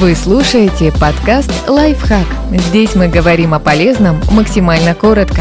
Вы слушаете подкаст «Лайфхак». Здесь мы говорим о полезном максимально коротко.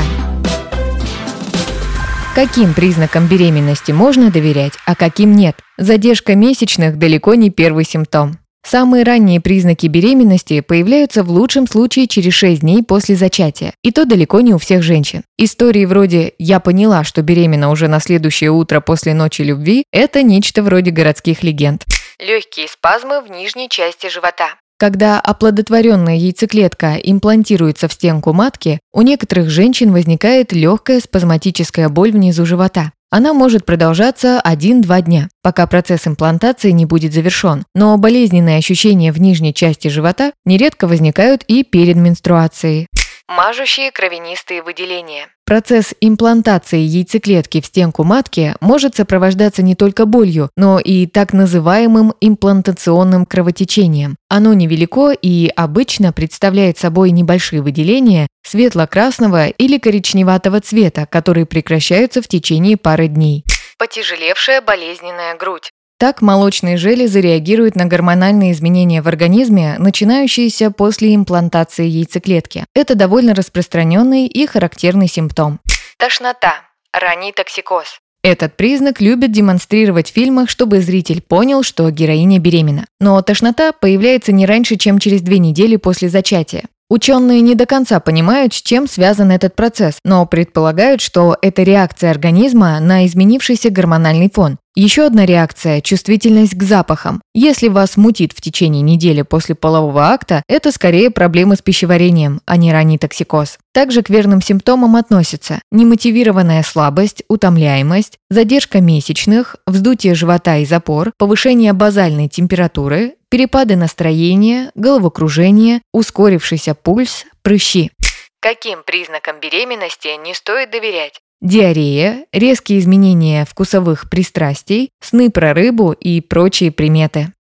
Каким признакам беременности можно доверять, а каким нет? Задержка месячных далеко не первый симптом. Самые ранние признаки беременности появляются в лучшем случае через 6 дней после зачатия, и то далеко не у всех женщин. Истории вроде «я поняла, что беременна уже на следующее утро после ночи любви» – это нечто вроде городских легенд. Легкие спазмы в нижней части живота. Когда оплодотворенная яйцеклетка имплантируется в стенку матки, у некоторых женщин возникает легкая спазматическая боль внизу живота. Она может продолжаться 1-2 дня, пока процесс имплантации не будет завершен, но болезненные ощущения в нижней части живота нередко возникают и перед менструацией. Мажущие кровянистые выделения. Процесс имплантации яйцеклетки в стенку матки может сопровождаться не только болью, но и так называемым имплантационным кровотечением. Оно невелико и обычно представляет собой небольшие выделения светло-красного или коричневатого цвета, которые прекращаются в течение пары дней. Потяжелевшая болезненная грудь. Так молочные железы реагируют на гормональные изменения в организме, начинающиеся после имплантации яйцеклетки. Это довольно распространенный и характерный симптом. Тошнота. Ранний токсикоз. Этот признак любят демонстрировать в фильмах, чтобы зритель понял, что героиня беременна. Но тошнота появляется не раньше, чем через две недели после зачатия. Ученые не до конца понимают, с чем связан этот процесс, но предполагают, что это реакция организма на изменившийся гормональный фон. Еще одна реакция – чувствительность к запахам. Если вас мутит в течение недели после полового акта, это скорее проблемы с пищеварением, а не ранний токсикоз. Также к верным симптомам относятся немотивированная слабость, утомляемость, задержка месячных, вздутие живота и запор, повышение базальной температуры, перепады настроения, головокружение, ускорившийся пульс, прыщи. Каким признакам беременности не стоит доверять? Диарея, резкие изменения вкусовых пристрастий, сны про рыбу и прочие приметы.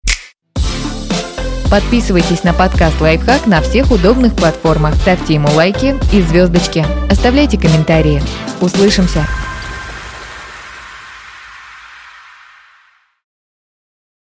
Подписывайтесь на подкаст «Лайфхак» на всех удобных платформах, ставьте ему лайки и звездочки, оставляйте комментарии. Услышимся!